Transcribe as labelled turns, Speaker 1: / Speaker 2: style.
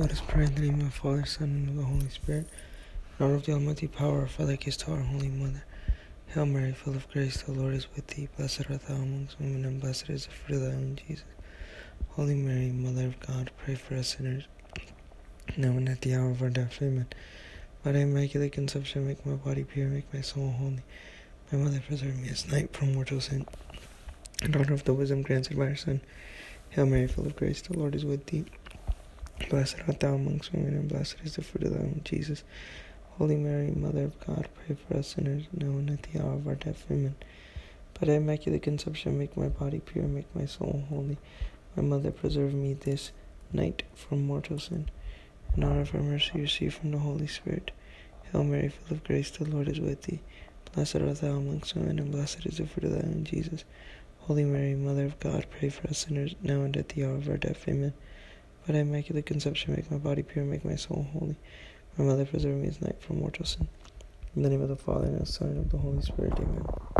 Speaker 1: Let us pray in the name of the Father, Son, and of the Holy Spirit. In honor of the Almighty power, Father, kiss to our Holy Mother. Hail Mary, full of grace, the Lord is with thee. Blessed art thou amongst women, and blessed is the fruit of thy womb, Jesus. Holy Mary, Mother of God, pray for us sinners, now and at the hour of our death. Amen. By thy immaculate conception, make my body pure, make my soul holy. My Mother, preserve me as night from mortal sin. In honor of the wisdom granted by our Son. Hail Mary, full of grace, the Lord is with thee. Blessed art thou amongst women, and blessed is the fruit of thy womb, Jesus. Holy Mary, Mother of God, pray for us sinners, now and at the hour of our death. Amen. By thy immaculate conception, make my body pure, make my soul holy. My Mother, preserve me this night from mortal sin. In honor of her mercy, receive from the Holy Spirit. Hail Mary, full of grace, the Lord is with thee. Blessed art thou amongst women, and blessed is the fruit of thy womb, Jesus. Holy Mary, Mother of God, pray for us sinners, now and at the hour of our death. Amen. By thy immaculate conception, make my body pure, make my soul holy. My mother, preserve me as night from mortal sin. In the name of the Father, and of the Son, and of the Holy Spirit. Amen.